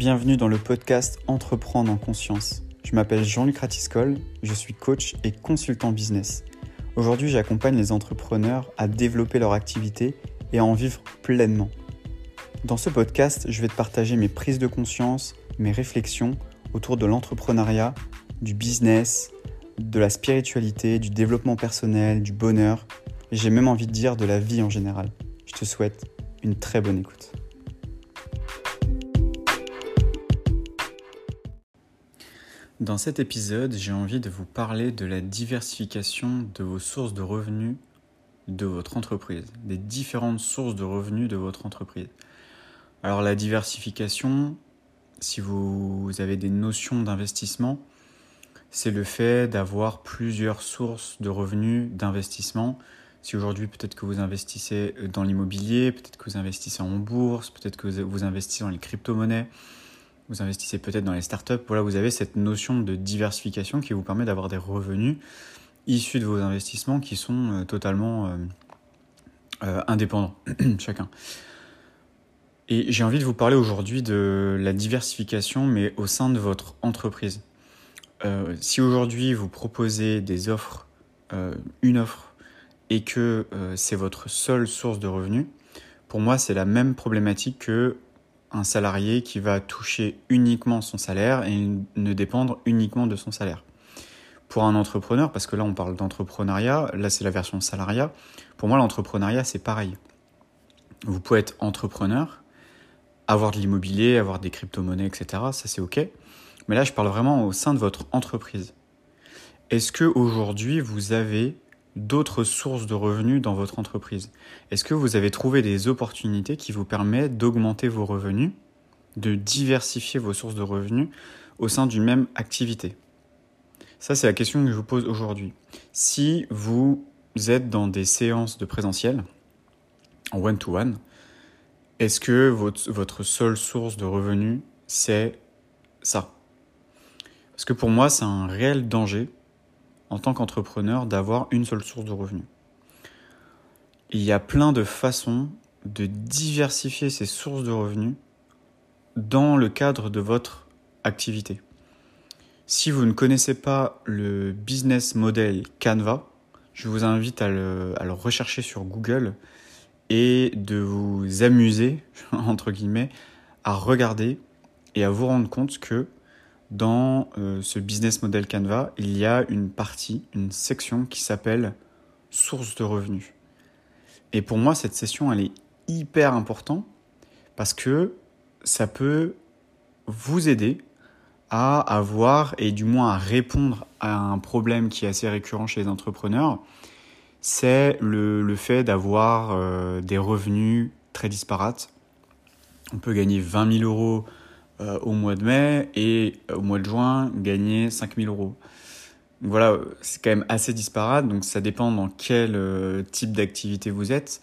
Bienvenue dans le podcast Entreprendre en conscience. Je m'appelle Jean-Luc Ratiscol, je suis coach et consultant business. Aujourd'hui, j'accompagne les entrepreneurs à développer leur activité et à en vivre pleinement. Dans ce podcast, je vais te partager mes prises de conscience, mes réflexions autour de l'entrepreneuriat, du business, de la spiritualité, du développement personnel, du bonheur, et j'ai même envie de dire de la vie en général. Je te souhaite une très bonne écoute. Dans cet épisode, j'ai envie de vous parler de la diversification de vos sources de revenus de votre entreprise, des différentes sources de revenus de votre entreprise. Alors la diversification, si vous avez des notions d'investissement, c'est le fait d'avoir plusieurs sources de revenus d'investissement. Si aujourd'hui peut-être que vous investissez dans l'immobilier, peut-être que vous investissez en bourse, peut-être que vous investissez dans les crypto-monnaies, vous investissez peut-être dans les startups, voilà, vous avez cette notion de diversification qui vous permet d'avoir des revenus issus de vos investissements qui sont euh, totalement euh, euh, indépendants, chacun. Et j'ai envie de vous parler aujourd'hui de la diversification, mais au sein de votre entreprise. si aujourd'hui vous proposez des offres, une offre, et que c'est votre seule source de revenus, pour moi c'est la même problématique que un salarié qui va toucher uniquement son salaire et ne dépendre uniquement de son salaire. Pour un entrepreneur, parce que là on parle d'entrepreneuriat, là c'est la version salariat, pour moi l'entrepreneuriat c'est pareil. Vous pouvez être entrepreneur, avoir de l'immobilier, avoir des crypto-monnaies, etc. Ça c'est ok. Mais là je parle vraiment au sein de votre entreprise. Est-ce que aujourd'hui vous avez d'autres sources de revenus dans votre entreprise. Est-ce que vous avez trouvé des opportunités qui vous permettent d'augmenter vos revenus, de diversifier vos sources de revenus au sein d'une même activité? Ça, c'est la question que je vous pose aujourd'hui. Si vous êtes dans des séances de présentiel, en one-to-one, est-ce que votre, seule source de revenus, c'est ça? Parce que pour moi, c'est un réel danger en tant qu'entrepreneur d'avoir une seule source de revenus. Il y a plein de façons de diversifier ces sources de revenus dans le cadre de votre activité. Si vous ne connaissez pas le business model Canva, je vous invite à le, à rechercher sur Google et de vous amuser, entre guillemets, à regarder et à vous rendre compte que dans euh, ce business model Canva, il y a une partie, une section qui s'appelle source de revenus. Et pour moi, cette session, elle est hyper importante parce que ça peut vous aider à avoir et du moins à répondre à un problème qui est assez récurrent chez les entrepreneurs, c'est le, fait d'avoir euh, des revenus très disparates. On peut gagner 20 000 euros euh, au mois de mai et euh, au mois de juin gagner 5000 euros. voilà, c'est quand même assez disparate, donc ça dépend dans quel euh, type d'activité vous êtes.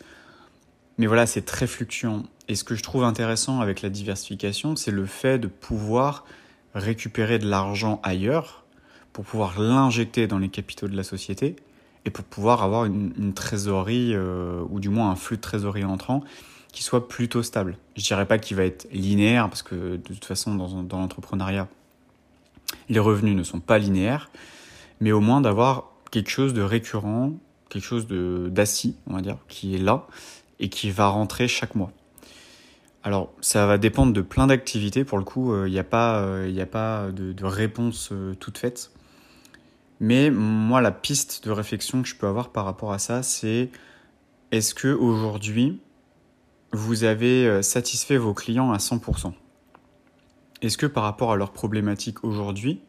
Mais voilà, c'est très fluctuant. Et ce que je trouve intéressant avec la diversification, c'est le fait de pouvoir récupérer de l'argent ailleurs pour pouvoir l'injecter dans les capitaux de la société et pour pouvoir avoir une, trésorerie ou du moins un flux de trésorerie entrant qui soit plutôt stable. Je dirais pas qu'il va être linéaire parce que de toute façon dans, l'entrepreneuriat, les revenus ne sont pas linéaires, mais au moins d'avoir quelque chose de récurrent, quelque chose d'assis, on va dire, qui est là et qui va rentrer chaque mois. Alors, ça va dépendre de plein d'activités. Pour le coup, il euh, n'y a pas, il euh, a pas de, de réponse euh, toute faite. Mais moi, la piste de réflexion que je peux avoir par rapport à ça, c'est est-ce que aujourd'hui, vous avez euh, satisfait vos clients à 100% Est-ce que par rapport à leurs problématiques aujourd'hui,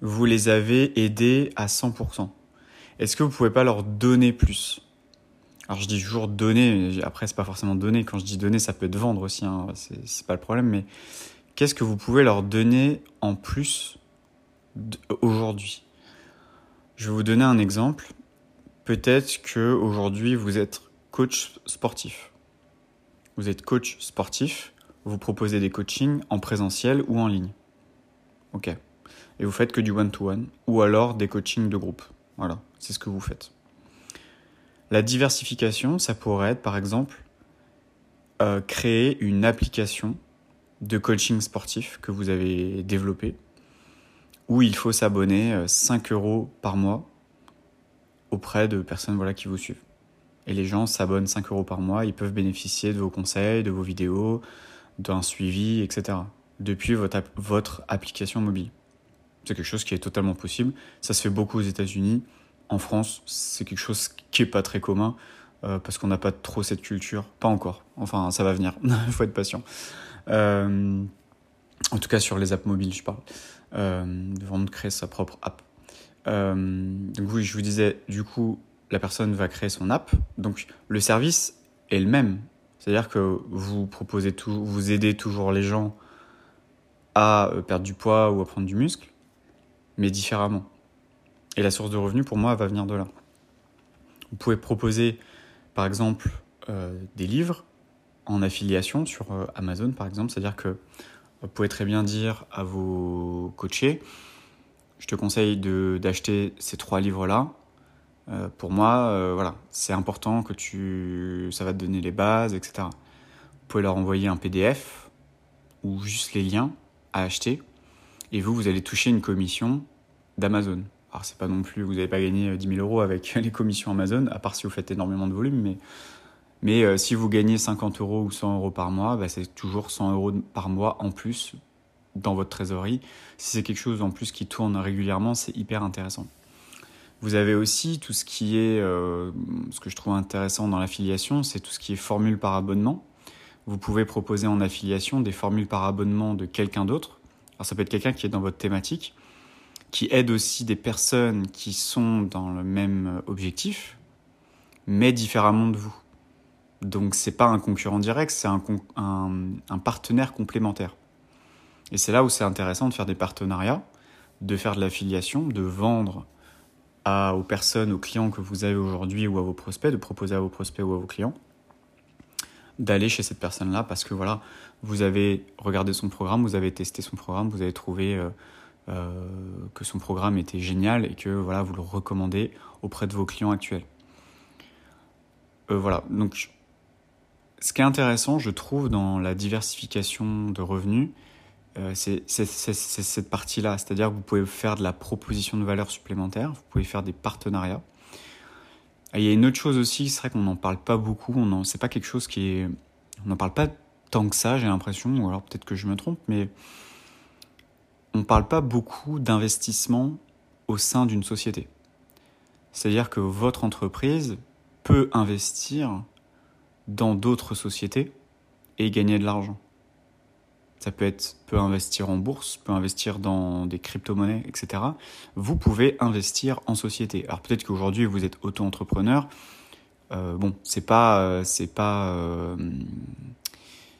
vous les avez aidés à 100% Est-ce que vous pouvez pas leur donner plus? Alors je dis toujours donner, après c'est pas forcément donner. Quand je dis donner, ça peut être vendre aussi, hein, c'est pas le problème. Mais qu'est-ce que vous pouvez leur donner en plus aujourd'hui? Je vais vous donner un exemple. Peut-être que aujourd'hui vous êtes coach sportif vous êtes coach sportif, vous proposez des coachings en présentiel ou en ligne. Ok. Et vous faites que du one-to-one ou alors des coachings de groupe. Voilà, c'est ce que vous faites. La diversification, ça pourrait être par exemple euh, créer une application de coaching sportif que vous avez développé, où il faut s'abonner 5 euros par mois auprès de personnes voilà, qui vous suivent. Et les gens s'abonnent 5 euros par mois, ils peuvent bénéficier de vos conseils, de vos vidéos, d'un suivi, etc. depuis votre, application mobile. C'est quelque chose qui est totalement possible. Ça se fait beaucoup aux États-Unis. En France, c'est quelque chose qui est pas très commun euh, parce qu'on n'a pas trop cette culture. Pas encore. Enfin, ça va venir. Il faut être patient. Euh, en tout cas, sur les apps mobiles, je parle. Euh, de créer sa propre app. donc oui, je vous disais, du coup, la personne va créer son app. Donc le service est le même. C'est-à-dire que vous proposez toujours, vous aidez toujours les gens à perdre du poids ou à prendre du muscle mais différemment. Et la source de revenus, pour moi, va venir de là. Vous pouvez proposer, par exemple, euh, des livres en affiliation sur euh, Amazon, par exemple. C'est-à-dire que vous pouvez très bien dire à vos coachés, je te conseille d'acheter ces trois livres-là. Euh, pour moi, voilà, c'est important que tu, ça va te donner les bases, etc. Vous pouvez leur envoyer un PDF ou juste les liens à acheter et vous, vous allez toucher une commission d'Amazon. Alors, c'est pas non plus, vous n'allez pas gagner 10 euh, 000 euros avec les commissions Amazon, à part si vous faites énormément de volume, mais, mais euh, si vous gagnez 50 euros ou 100 euros par mois, bah, c'est toujours 100 euros par mois en plus dans votre trésorerie. Si c'est quelque chose en plus qui tourne régulièrement, c'est hyper intéressant. Vous avez aussi tout ce qui est, euh, ce que je trouve intéressant dans l'affiliation, c'est tout ce qui est formule par abonnement. Vous pouvez proposer en affiliation des formules par abonnement de quelqu'un d'autre alors ça peut être quelqu'un qui est dans votre thématique, qui aide aussi des personnes qui sont dans le même objectif, mais différemment de vous. Donc c'est pas un concurrent direct, c'est un, un, partenaire complémentaire. Et c'est là où c'est intéressant de faire des partenariats, de faire de l'affiliation, de vendre aux personnes, aux clients que vous avez aujourd'hui ou à vos prospects, de proposer à vos prospects ou à vos clients d'aller chez cette personne-là parce que voilà, vous avez regardé son programme, vous avez testé son programme, vous avez trouvé euh, euh, que son programme était génial et que voilà, vous le recommandez auprès de vos clients actuels. Euh, voilà, donc ce qui est intéressant, je trouve, dans la diversification de revenus, c'est cette partie-là, c'est-à-dire que vous pouvez faire de la proposition de valeur supplémentaire, vous pouvez faire des partenariats, il y a une autre chose aussi, c'est vrai qu'on n'en parle pas beaucoup, on c'est pas quelque chose qui est... On n'en parle pas tant que ça, j'ai l'impression, ou alors peut-être que je me trompe, mais on ne parle pas beaucoup d'investissement au sein d'une société. C'est-à-dire que votre entreprise peut investir dans d'autres sociétés et gagner de l'argent. Ça peut être, peut investir en bourse, peut investir dans des crypto-monnaies, etc. Vous pouvez investir en société. Alors peut-être qu'aujourd'hui vous êtes auto-entrepreneur. Euh, bon, c'est pas, euh, c'est pas, euh,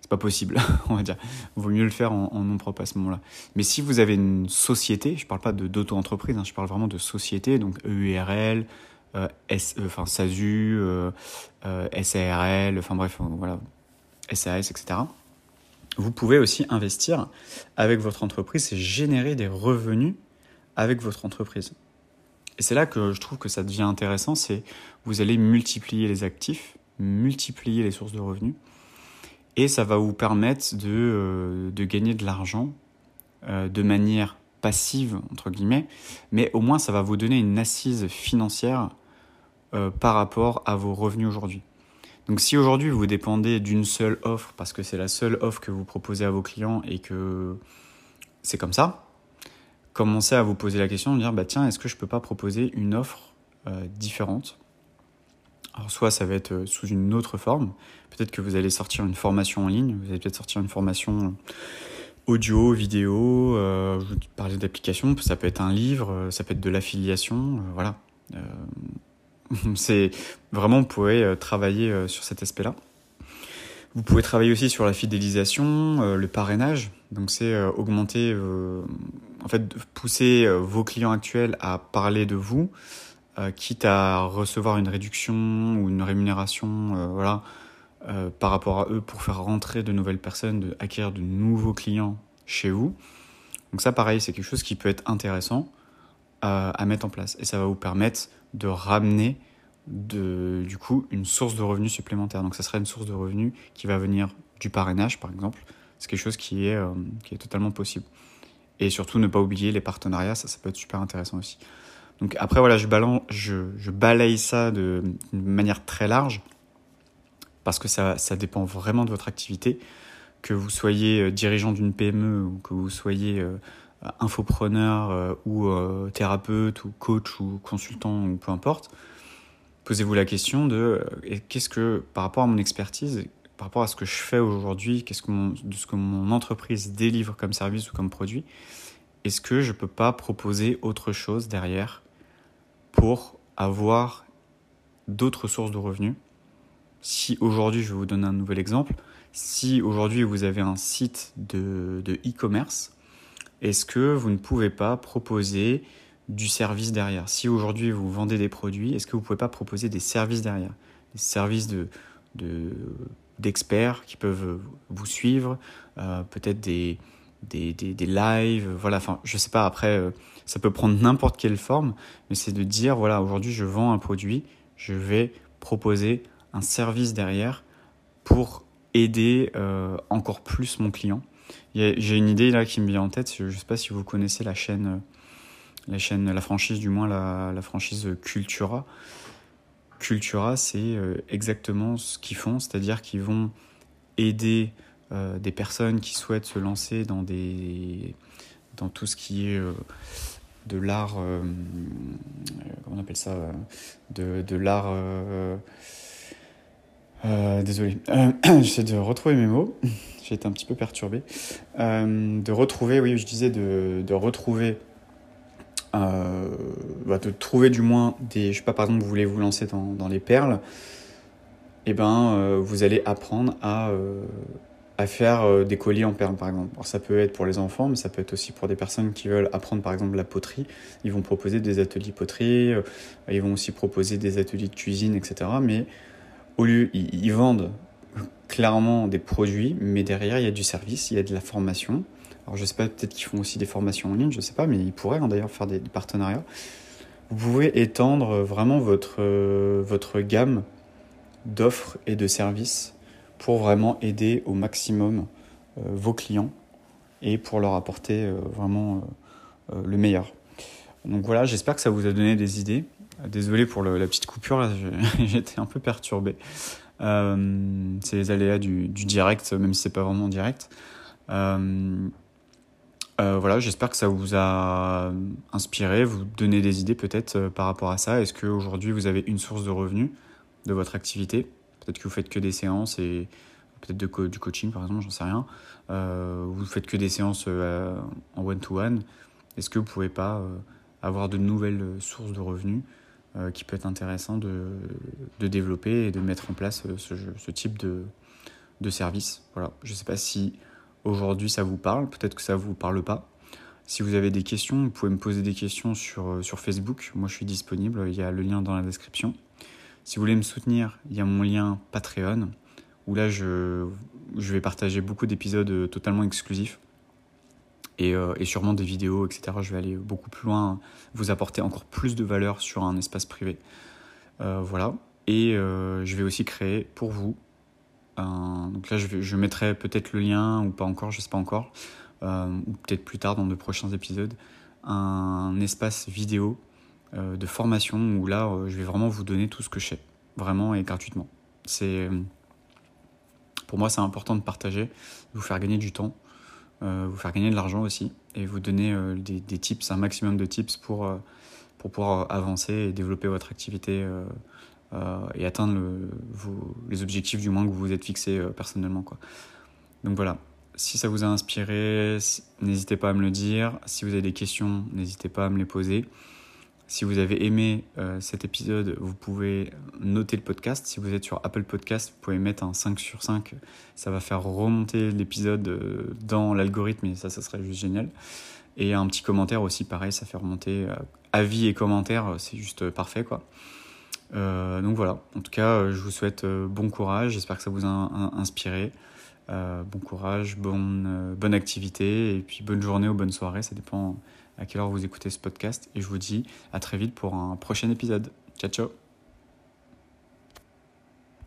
c'est pas possible, on va dire. Vaut mieux le faire en, nom propre à ce moment-là. Mais si vous avez une société, je parle pas de d'auto-entreprise, hein, je parle vraiment de société, donc EURL, S, enfin SASU, SARL, enfin bref, voilà, SAS, etc vous pouvez aussi investir avec votre entreprise et générer des revenus avec votre entreprise. Et c'est là que je trouve que ça devient intéressant, c'est vous allez multiplier les actifs, multiplier les sources de revenus, et ça va vous permettre de, euh, de gagner de l'argent euh, de manière passive, entre guillemets, mais au moins ça va vous donner une assise financière euh, par rapport à vos revenus aujourd'hui. Donc si aujourd'hui vous dépendez d'une seule offre parce que c'est la seule offre que vous proposez à vos clients et que c'est comme ça, commencez à vous poser la question de dire bah tiens est-ce que je peux pas proposer une offre euh, différente? Alors soit ça va être euh, sous une autre forme, peut-être que vous allez sortir une formation en ligne, vous allez peut-être sortir une formation audio, vidéo, euh, je vous parlais d'application, ça peut être un livre, ça peut être de l'affiliation, voilà. C'est vraiment, vous pouvez euh, travailler euh, sur cet aspect-là. Vous pouvez travailler aussi sur la fidélisation, euh, le parrainage. Donc c'est augmenter, en fait, pousser vos clients actuels à parler de vous, quitte à recevoir une réduction ou une rémunération, voilà, par rapport à eux pour faire rentrer de nouvelles personnes, acquérir de nouveaux clients chez vous. Donc ça, pareil, c'est quelque chose qui peut être intéressant mettre en place et ça va vous permettre de ramener de, du coup une source de revenus supplémentaire. Donc ça serait une source de revenus qui va venir du parrainage par exemple. C'est quelque chose qui est, qui est totalement possible. Et surtout, ne pas oublier les partenariats, ça, ça peut être super intéressant aussi. Donc après, voilà, je, je, je balaye ça de, manière très large parce que ça, ça dépend vraiment de votre activité. Que vous soyez euh, dirigeant d'une PME ou que vous soyez euh, infopreneur euh, ou thérapeute ou coach ou consultant ou peu importe, posez-vous la question de qu'est-ce que, par rapport à mon expertise, par rapport à ce que je fais aujourd'hui, qu'est-ce que de ce que mon entreprise délivre comme service ou comme produit, est-ce que je peux pas proposer autre chose derrière pour avoir d'autres sources de revenus? Si aujourd'hui, je vais vous donner un nouvel exemple, si aujourd'hui vous avez un site de e-commerce, est-ce que vous ne pouvez pas proposer du service derrière? Si aujourd'hui vous vendez des produits, est-ce que vous ne pouvez pas proposer des services derrière? Des services de, d'experts qui peuvent vous suivre, euh, peut-être des, des, des, lives, voilà, enfin, je sais pas, après, euh, ça peut prendre n'importe quelle forme, mais c'est de dire, voilà, aujourd'hui, je vends un produit, je vais proposer un service derrière pour aider euh, encore plus mon client. J'ai une idée là qui me vient en tête, je ne sais pas si vous connaissez la chaîne, euh, la chaîne, la franchise du moins, la, franchise Cultura. Cultura, c'est exactement ce qu'ils font, c'est-à-dire qu'ils vont aider euh, des personnes qui souhaitent se lancer dans, des, dans tout ce qui est euh, de l'art, euh, comment on appelle ça, de, de l'art... désolé, j'essaie de retrouver mes mots, j'ai été un petit peu perturbé. de retrouver, oui, je disais, de, de retrouver bah, de trouver du moins des. Je sais pas, par exemple, vous voulez vous lancer dans, dans les perles, et eh ben, vous allez apprendre à, à faire euh, des colliers en perles par exemple. Alors ça peut être pour les enfants, mais ça peut être aussi pour des personnes qui veulent apprendre par exemple la poterie. Ils vont proposer des ateliers poterie, euh, ils vont aussi proposer des ateliers de cuisine, etc. Mais au lieu, ils, vendent clairement des produits, mais derrière il y a du service, il y a de la formation. Alors je sais pas, peut-être qu'ils font aussi des formations en ligne, je sais pas, mais ils pourraient hein, d'ailleurs faire des, partenariats. Vous pouvez étendre vraiment votre, euh, votre gamme d'offres et de services pour vraiment aider au maximum euh, vos clients et pour leur apporter euh, vraiment euh, le meilleur. Donc voilà, j'espère que ça vous a donné des idées. Désolé pour la petite coupure, j'étais un peu perturbé. C'est les aléas du, direct, même si c'est pas vraiment direct. voilà, j'espère que ça vous a inspiré, vous donner des idées peut-être par rapport à ça. Est-ce qu'aujourd'hui vous avez une source de revenus de votre activité? Peut-être que vous faites que des séances et peut-être du coaching par exemple, j'en sais rien. Euh, vous faites que des séances euh, en one-to-one. Est-ce que vous pouvez pas euh, avoir de nouvelles sources de revenus? Qui peut être intéressant de, développer et de mettre en place ce, type de, de service Voilà. Je ne sais pas si aujourd'hui ça vous parle, peut-être que ça ne vous parle pas. Si vous avez des questions, vous pouvez me poser des questions sur, sur Facebook. Moi, je suis disponible. Il y a le lien dans la description. Si vous voulez me soutenir, il y a mon lien Patreon, où là je, je vais partager beaucoup d'épisodes euh, totalement exclusifs. Et, euh, et, sûrement des vidéos, etc. Je vais aller beaucoup plus loin, vous apporter encore plus de valeur sur un espace privé. Euh, voilà. Et je vais aussi créer pour vous. Donc là, je, mettrai peut-être le lien ou pas encore, je sais pas encore, ou peut-être plus tard dans de prochains épisodes, un espace vidéo euh, de formation où là, euh, je vais vraiment vous donner tout ce que je sais, vraiment et gratuitement. C'est pour moi, c'est important de partager, de vous faire gagner du temps, euh, vous faire gagner de l'argent aussi, et vous donner des, tips, un maximum de tips pour, pour pouvoir avancer et développer votre activité et atteindre les objectifs du moins que vous vous êtes fixés personnellement. Quoi. Donc voilà, si ça vous a inspiré, n'hésitez pas à me le dire. Si vous avez des questions, n'hésitez pas à me les poser. Si vous avez aimé euh, cet épisode, vous pouvez noter le podcast. Si vous êtes sur Apple Podcast, vous pouvez mettre un 5 sur 5. Ça va faire remonter l'épisode euh, dans l'algorithme et ça, ça serait juste génial. Et un petit commentaire aussi, pareil, ça fait remonter. Euh, avis et commentaires, c'est juste parfait, quoi. donc voilà, en tout cas, je vous souhaite bon courage. J'espère que ça vous a inspiré. bon courage, bonne, bonne activité et puis bonne journée ou bonne soirée, ça dépend à quelle heure vous écoutez ce podcast. Et je vous dis à très vite pour un prochain épisode. Ciao, ciao